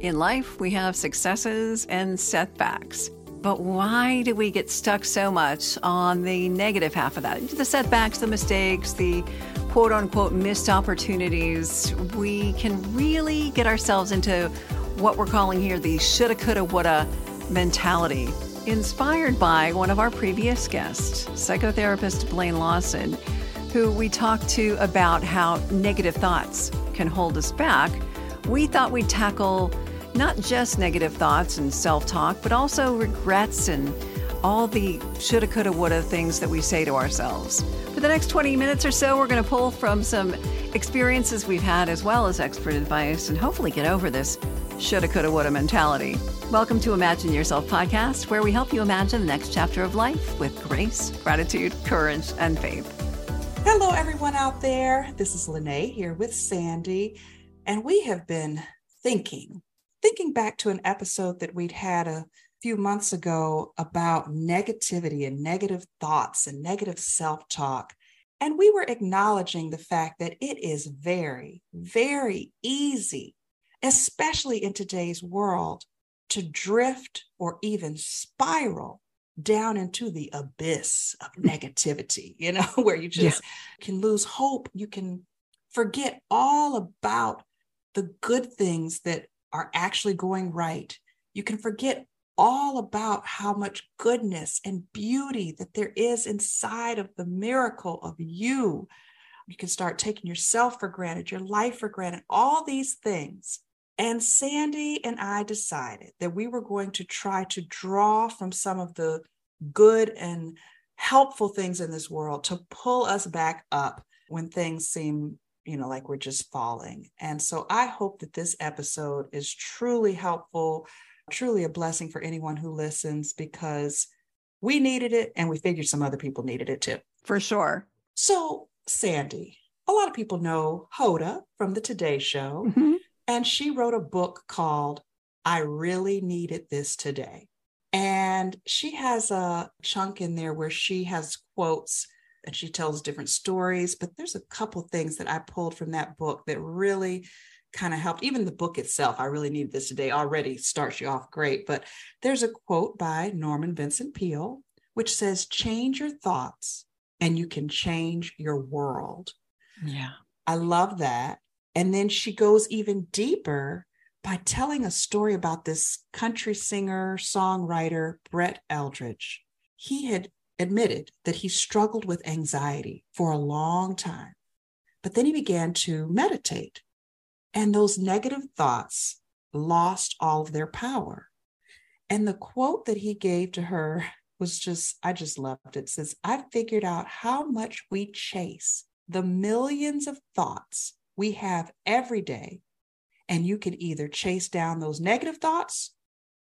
In life, we have successes and setbacks. But why do we get stuck so much on the negative half of that? The setbacks, the mistakes, the quote unquote missed opportunities. We can really get ourselves into what we're calling here the shoulda, coulda, woulda mentality. Inspired by one of our previous guests, psychotherapist Blaine Lawson, who we talked to about how negative thoughts can hold us back, we thought we'd tackle not just negative thoughts and self talk, but also regrets and all the shoulda, coulda, woulda things that we say to ourselves. For the next 20 minutes or so, we're going to pull from some experiences we've had as well as expert advice and hopefully get over this shoulda, coulda, woulda mentality. Welcome to Imagine Yourself podcast, where we help you imagine the next chapter of life with grace, gratitude, courage, and faith. Hello, everyone out there. This is Lanée here with Sandy, and we have been thinking thinking back to an episode that we'd had a few months ago about negativity and negative thoughts and negative self talk. And we were acknowledging the fact that it is very, very easy, especially in today's world, to drift or even spiral down into the abyss of negativity, you know, where you just yeah. can lose hope. You can forget all about the good things that are actually going right, you can forget all about how much goodness and beauty that there is inside of the miracle of you. You can start taking yourself for granted, your life for granted, all these things. And Sandy and I decided that we were going to try to draw from some of the good and helpful things in this world to pull us back up when things seem you know, like we're just falling. And so I hope that this episode is truly helpful, truly a blessing for anyone who listens because we needed it and we figured some other people needed it too. For sure. So, Sandy, a lot of people know Hoda from the Today Show, mm-hmm. and she wrote a book called I Really Needed This Today. And she has a chunk in there where she has quotes and she tells different stories. But there's a couple things that I pulled from that book that really kind of helped. Even the book itself, I really needed this today, already starts you off great. But there's a quote by Norman Vincent Peale, which says, Change your thoughts and you can change your world. Yeah. I love that. And then she goes even deeper by telling a story about this country singer, songwriter, Brett Eldredge. He had admitted that he struggled with anxiety for a long time. But then he began to meditate, and those negative thoughts lost all of their power. And the quote that he gave to her was just, I just loved it. it says, I figured out how much we chase the millions of thoughts we have every day. And you can either chase down those negative thoughts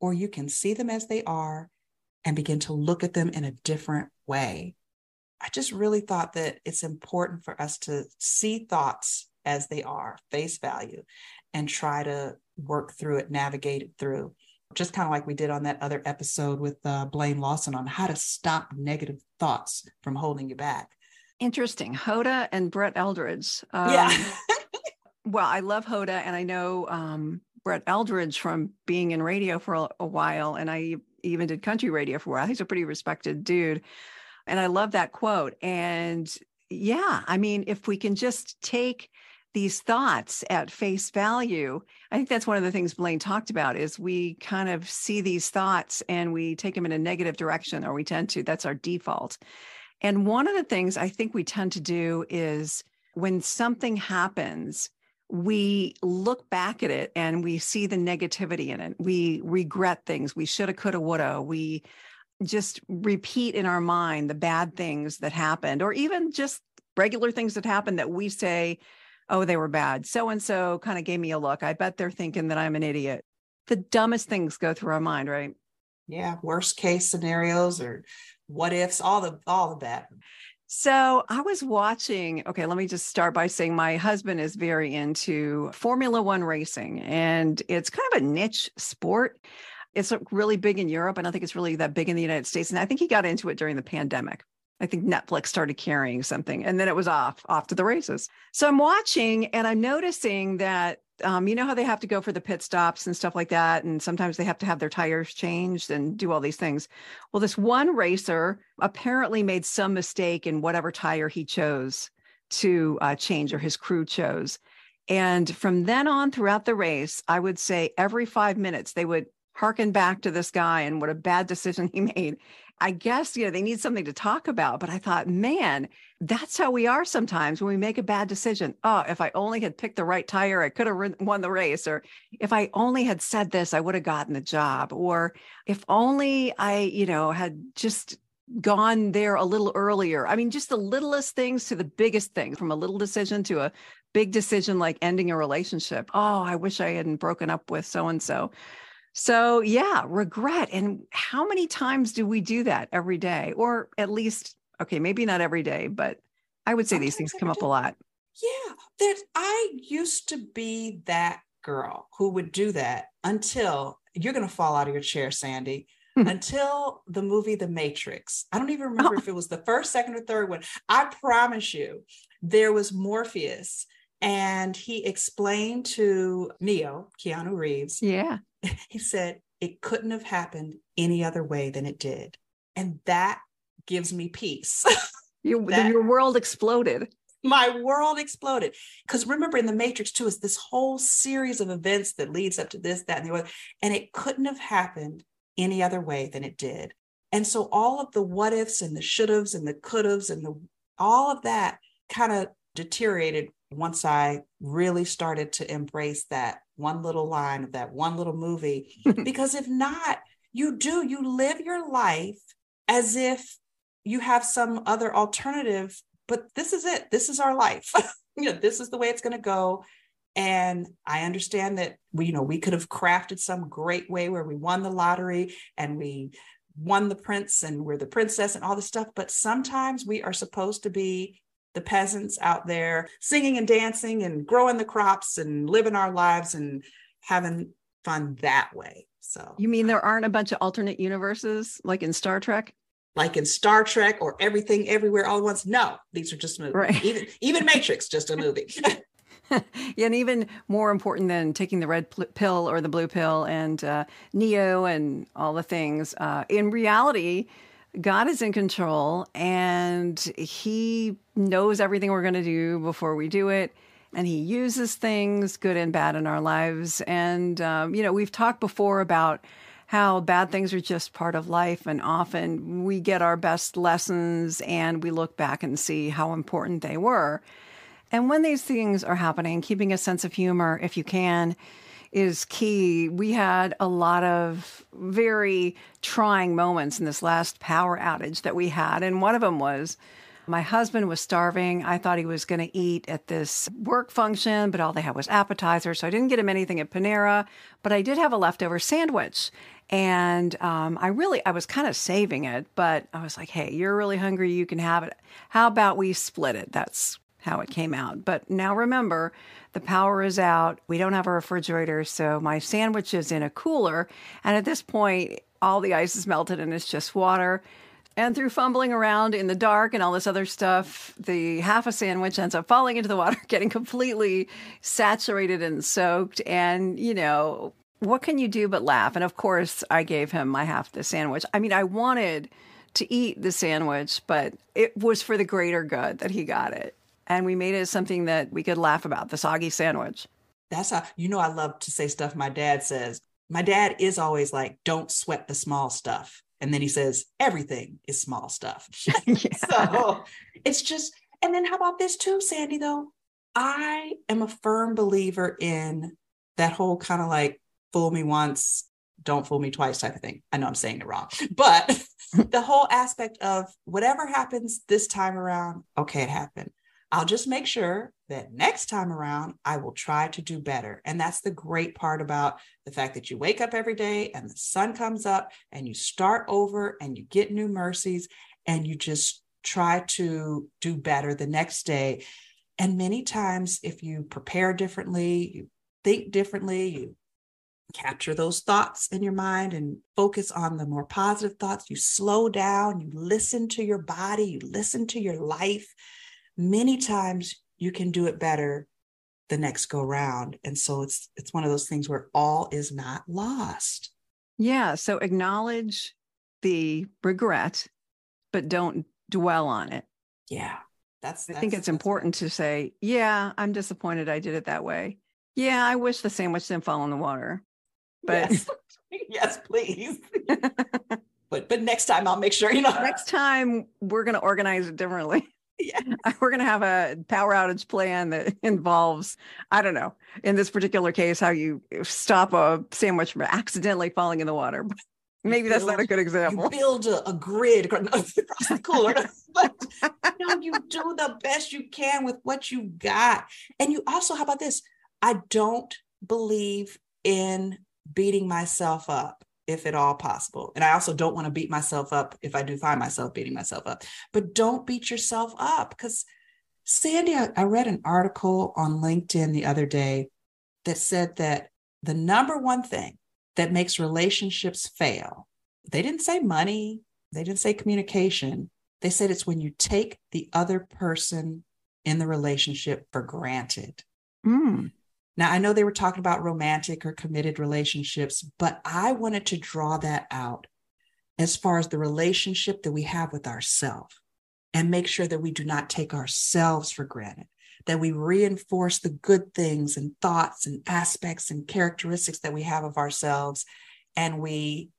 or you can see them as they are and begin to look at them in a different way. I just really thought that it's important for us to see thoughts as they are, face value, and try to work through it, navigate it through. Just kind of like we did on that other episode with uh, Blaine Lawson on how to stop negative thoughts from holding you back. Interesting. Hoda and Brett Eldredge. Um, yeah. well, I love Hoda, and I know um, Brett Eldredge from being in radio for a, a while, and I even did country radio for a while. He's a pretty respected dude. And I love that quote. And yeah, I mean, if we can just take these thoughts at face value, I think that's one of the things Blaine talked about is we kind of see these thoughts and we take them in a negative direction, or we tend to. That's our default. And one of the things I think we tend to do is when something happens, we look back at it and we see the negativity in it. We regret things. We shoulda, coulda, woulda. We just repeat in our mind the bad things that happened, or even just regular things that happened that we say, oh, they were bad. So and so kind of gave me a look. I bet they're thinking that I'm an idiot. The dumbest things go through our mind, right? Yeah, worst case scenarios or what ifs, all the all of that. So I was watching. Okay, let me just start by saying my husband is very into Formula One racing, and it's kind of a niche sport. It's really big in Europe. I don't think it's really that big in the United States. And I think he got into it during the pandemic. I think Netflix started carrying something and then it was off, off to the races. So I'm watching and I'm noticing that Um, you know how they have to go for the pit stops and stuff like that. And sometimes they have to have their tires changed and do all these things. Well, this one racer apparently made some mistake in whatever tire he chose to uh, change or his crew chose. And from then on throughout the race, I would say every five minutes, they would hearken back to this guy and what a bad decision he made. I guess, you know, they need something to talk about. But I thought, man, that's how we are sometimes when we make a bad decision. Oh, if I only had picked the right tire, I could have won the race. Or if I only had said this, I would have gotten the job. Or if only I, you know, had just gone there a little earlier. I mean, just the littlest things to the biggest things, from a little decision to a big decision like ending a relationship. Oh, I wish I hadn't broken up with so and so. So, yeah, regret. And how many times do we do that every day? Or at least, okay, maybe not every day, but I would say Sometimes these things come up a lot. Yeah, that I used to be that girl who would do that until you're going to fall out of your chair, Sandy. Hmm. until the movie The Matrix. I don't even remember oh. if it was the first, second, or third one. I promise you, there was Morpheus and he explained to Neo, Keanu Reeves. Yeah. He said, it couldn't have happened any other way than it did. And that gives me peace. your, that, your world exploded. My world exploded. Because remember, in the Matrix, too, is this whole series of events that leads up to this, that, and the other. And it couldn't have happened any other way than it did. And so all of the what ifs and the should haves and the could haves and the all of that kind of deteriorated once I really started to embrace that one little line of that one little movie. because if not, you do, you live your life as if you have some other alternative, but this is it. This is our life. you know, this is the way it's going to go. And I understand that we, you know, we could have crafted some great way where we won the lottery and we won the prince and we're the princess and all this stuff. But sometimes we are supposed to be the peasants out there singing and dancing and growing the crops and living our lives and having fun that way. So, you mean there aren't a bunch of alternate universes like in Star Trek? Like in Star Trek or everything everywhere all at once? No, these are just movies. Right. Even even Matrix, just a movie. yeah, and even more important than taking the red pill or the blue pill and uh, Neo and all the things. Uh, in reality, God is in control and he knows everything we're going to do before we do it. And he uses things, good and bad, in our lives. And, um, you know, we've talked before about how bad things are just part of life. And often we get our best lessons and we look back and see how important they were. And when these things are happening, keeping a sense of humor, if you can, is key. We had a lot of very trying moments in this last power outage that we had. And one of them was my husband was starving. I thought he was going to eat at this work function, but all they had was appetizers. So I didn't get him anything at Panera, but I did have a leftover sandwich. And um, I really, I was kind of saving it, but I was like, hey, you're really hungry. You can have it. How about we split it? That's how it came out. But now remember, the power is out. We don't have a refrigerator, so my sandwich is in a cooler. And at this point, all the ice is melted and it's just water. And through fumbling around in the dark and all this other stuff, the half a sandwich ends up falling into the water, getting completely saturated and soaked. And, you know, what can you do but laugh? And of course, I gave him my half the sandwich. I mean, I wanted to eat the sandwich, but it was for the greater good that he got it and we made it something that we could laugh about the soggy sandwich. That's how, you know, I love to say stuff my dad says. My dad is always like, don't sweat the small stuff. And then he says, everything is small stuff. so it's just, and then how about this too, Sandy, though? I am a firm believer in that whole kind of like fool me once, don't fool me twice type of thing. I know I'm saying it wrong, but the whole aspect of whatever happens this time around, okay, it happened. I'll just make sure that next time around, I will try to do better. And that's the great part about the fact that you wake up every day and the sun comes up and you start over and you get new mercies and you just try to do better the next day. And many times, if you prepare differently, you think differently, you capture those thoughts in your mind and focus on the more positive thoughts. You slow down, you listen to your body, you listen to your life many times you can do it better the next go round. And so it's it's one of those things where all is not lost. Yeah. So acknowledge the regret, but don't dwell on it. Yeah. That's, I think it's important to say, yeah, I'm disappointed I did it that way. Yeah, I wish the sandwich didn't fall in the water. But yes, yes please. but but next time I'll make sure you know. Next time we're going to organize it differently. Yeah. We're going to have a power outage plan that involves, I don't know, in this particular case, how you stop a sandwich from accidentally falling in the water. Maybe that's not a good example. You build a, a grid across the cooler, but you know, you do the best you can with what you got. And you also, how about this? I don't believe in beating myself up if at all possible. And I also don't want to beat myself up if I do find myself beating myself up. But don't beat yourself up because Sandy, I, I read an article on LinkedIn the other day that said that the number one thing that makes relationships fail, they didn't say money, they didn't say communication. They said it's when you take the other person in the relationship for granted. Mm. Now, I know they were talking about romantic or committed relationships, but I wanted to draw that out as far as the relationship that we have with ourselves and make sure that we do not take ourselves for granted, that we reinforce the good things and thoughts and aspects and characteristics that we have of ourselves, and we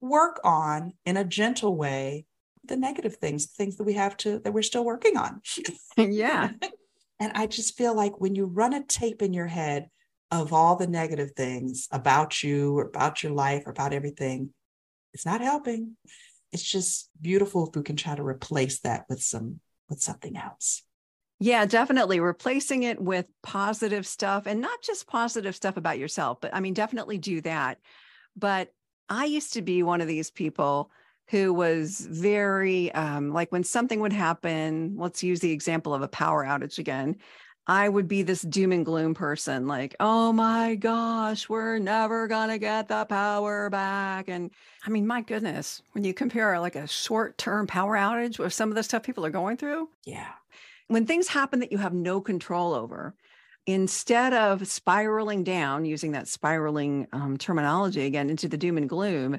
work on in a gentle way the negative things, things that we have to, that we're still working on. yeah. And I just feel like when you run a tape in your head of all the negative things about you or about your life or about everything, it's not helping. It's just beautiful if we can try to replace that with some with something else. Yeah, definitely replacing it with positive stuff and not just positive stuff about yourself, but I mean definitely do that. But I used to be one of these people who was very um, like when something would happen, let's use the example of a power outage again. I would be this doom and gloom person, like, oh my gosh, we're never gonna get the power back. And I mean, my goodness, when you compare like a short term power outage with some of the stuff people are going through, yeah. When things happen that you have no control over, instead of spiraling down, using that spiraling um, terminology again into the doom and gloom,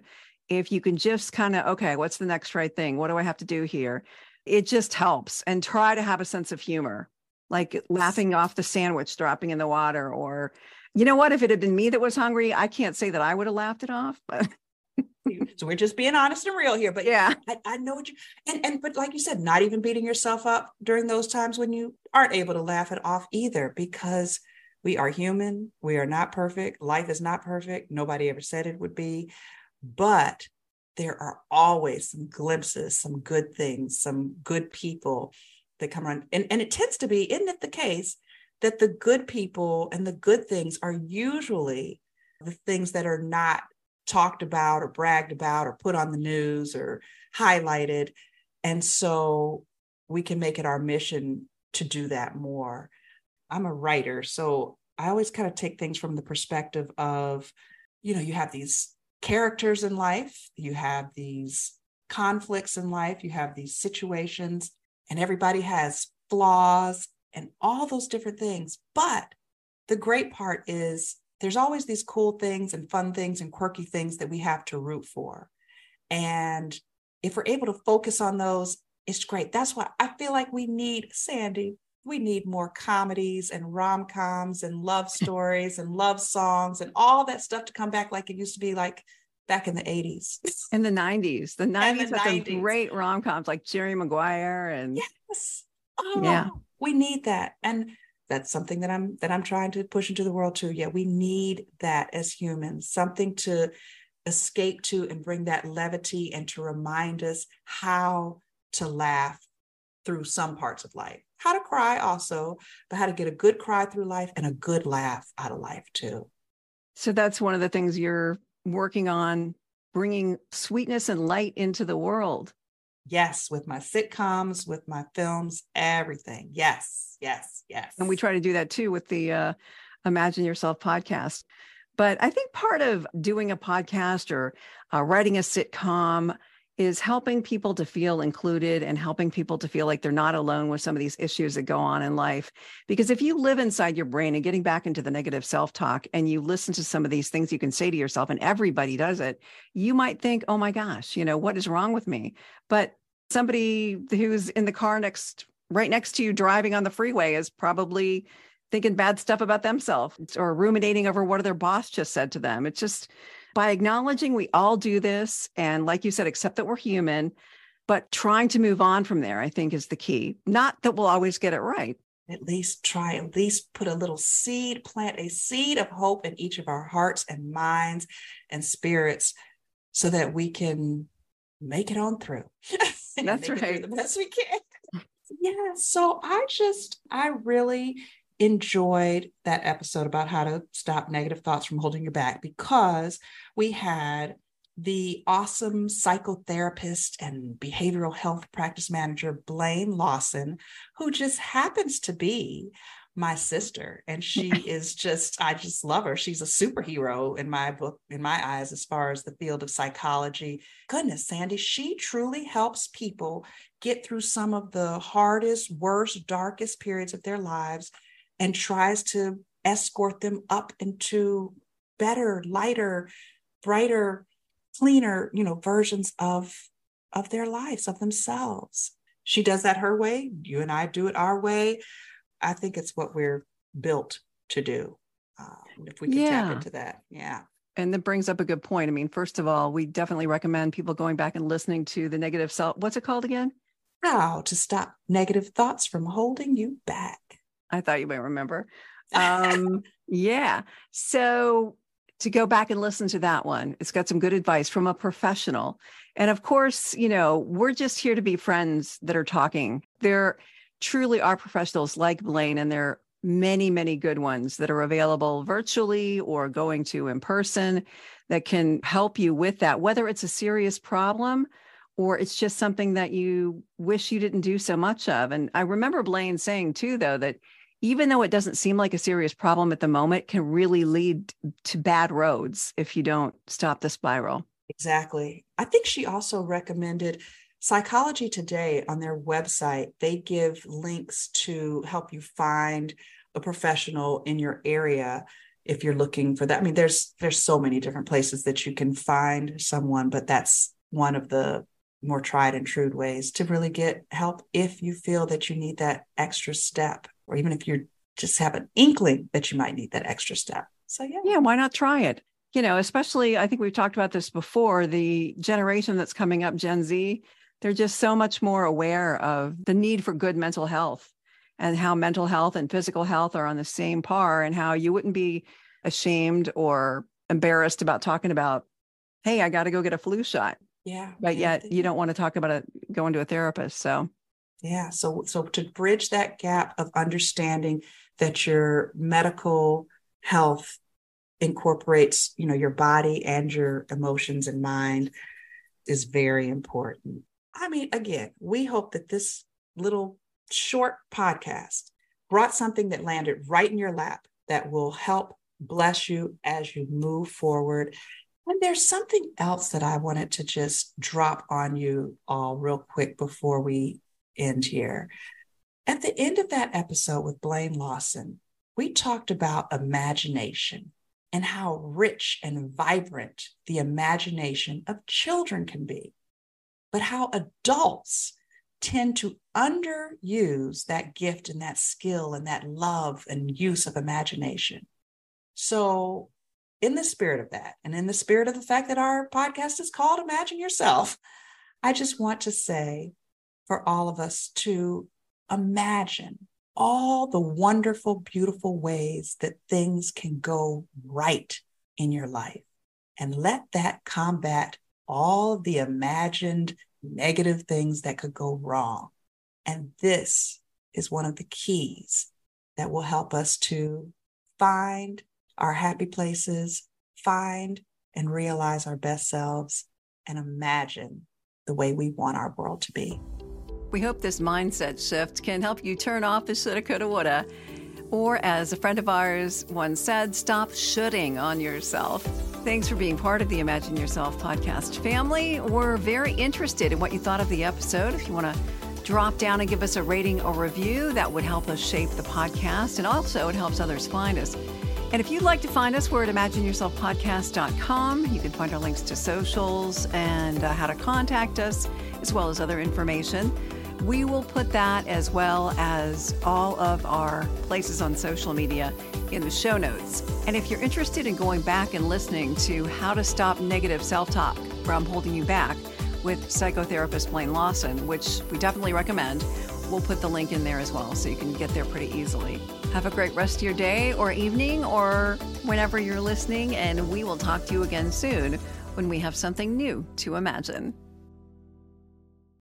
if you can just kind of, okay, what's the next right thing? What do I have to do here? It just helps and try to have a sense of humor, like laughing off the sandwich dropping in the water. Or, you know what? If it had been me that was hungry, I can't say that I would have laughed it off, but. so we're just being honest and real here but yeah I, I, know what you and and but like you said not even beating yourself up during those times when you aren't able to laugh it off either because we are human we are not perfect life is not perfect nobody ever said it would be but there are always some glimpses, some good things, some good people that come around. And, and it tends to be, isn't it the case that the good people and the good things are usually the things that are not talked about or bragged about or put on the news or highlighted. And so we can make it our mission to do that more. I'm a writer, so I always kind of take things from the perspective of, you know, you have these characters in life, you have these conflicts in life, you have these situations, and everybody has flaws and all those different things. But the great part is there's always these cool things and fun things and quirky things that we have to root for. And if we're able to focus on those, it's great. That's why I feel like we need Sandy. We need more comedies and rom coms and love stories and love songs and all that stuff to come back like it used to be like back in the 80s. In the 90s. The 90s the had 90s. some great rom coms like Jerry Maguire and Yes. Oh, yeah. We need that. And that's something that I'm that I'm trying to push into the world too. Yeah, we need that as humans, something to escape to and bring that levity and to remind us how to laugh through some parts of life how to cry also, but how to get a good cry through life and a good laugh out of life too. So that's one of the things you're working on bringing sweetness and light into the world. Yes, with my sitcoms, with my films, everything. Yes, yes, yes. And we try to do that too with the uh, Imagine Yourself podcast. But I think part of doing a podcast or uh, writing a sitcom is helping people to feel included and helping people to feel like they're not alone with some of these issues that go on in life. Because if you live inside your brain and getting back into the negative self talk and you listen to some of these things you can say to yourself, and everybody does it, you might think, oh my gosh, you know, what is wrong with me? But somebody who's in the car next, right next to you driving on the freeway is probably thinking bad stuff about themselves or ruminating over what their boss just said to them. It's just, by acknowledging we all do this and like you said accept that we're human but trying to move on from there i think is the key. Not that we'll always get it right. At least try at least put a little seed plant a seed of hope in each of our hearts and minds and spirits so that we can make it on through that's right. the best we can. Yeah so i just i really enjoyed that episode about how to stop negative thoughts from holding you back because we had the awesome psychotherapist and behavioral health practice manager, Blaine Lawson, who just happens to be my sister. And she is just, I just love her. She's a superhero in my book, in my eyes, as far as the field of psychology. Goodness, Sandy, she truly helps people get through some of the hardest, worst, darkest periods of their lives and tries to escort them up into better, lighter, brighter, cleaner, you know, versions of of their lives, of themselves. She does that her way. You and I do it our way. I think it's what we're built to do. Um, if we can yeah. tap into that, yeah. And that brings up a good point. I mean, first of all, we definitely recommend people going back and listening to the negative self. What's it called again? How to stop negative thoughts from holding you back. I thought you might remember. Um, yeah. So to go back and listen to that one, it's got some good advice from a professional. And of course, you know, we're just here to be friends that are talking. There truly are professionals like Blaine, and there are many, many good ones that are available virtually or going to in person that can help you with that, whether it's a serious problem or it's just something that you wish you didn't do so much of. And I remember Blaine saying too, though, that even though it doesn't seem like a serious problem at the moment, can really lead to bad roads if you don't stop the spiral. Exactly. I think she also recommended Psychology Today on their website. They give links to help you find a professional in your area if you're looking for that. I mean, there's there's so many different places that you can find someone, but that's one of the more tried and true ways to really get help if you feel that you need that extra step or even if you just have an inkling that you might need that extra step. So, yeah. Yeah, why not try it? You know, especially, I think we've talked about this before the generation that's coming up, Gen Z, they're just so much more aware of the need for good mental health and how mental health and physical health are on the same par and how you wouldn't be ashamed or embarrassed about talking about, hey, I got to go get a flu shot. Yeah. But yet you don't want to talk about it going to a therapist. So yeah. So, so to bridge that gap of understanding that your medical health incorporates, you know, your body and your emotions and mind is very important. I mean, again, we hope that this little short podcast brought something that landed right in your lap that will help bless you as you move forward. And there's something else that I wanted to just drop on you all real quick before we end here. At the end of that episode with Blaine Lawson, we talked about imagination and how rich and vibrant the imagination of children can be, but how adults tend to underuse that gift and that skill and that love and use of imagination. So, in the spirit of that, and in the spirit of the fact that our podcast is called Imagine Yourself, I just want to say for all of us to imagine all the wonderful, beautiful ways that things can go right in your life and let that combat all the imagined negative things that could go wrong. And this is one of the keys that will help us to find our happy places, find and realize our best selves, and imagine the way we want our world to be. We hope this mindset shift can help you turn off the shoulda, coulda, woulda. Or, as a friend of ours once said, stop shooting on yourself. Thanks for being part of the Imagine Yourself podcast family. We're very interested in what you thought of the episode. If you want to drop down and give us a rating or review, that would help us shape the podcast. And also, it helps others find us. And if you'd like to find us, we're at imagineyourselfpodcast.com. You can find our links to socials and uh, how to contact us, as well as other information. We will put that as well as all of our places on social media in the show notes. And if you're interested in going back and listening to how to stop negative self talk from holding you back with psychotherapist Blaine Lawson, which we definitely recommend, we'll put the link in there as well so you can get there pretty easily. Have a great rest of your day or evening or whenever you're listening, and we will talk to you again soon when we have something new to imagine.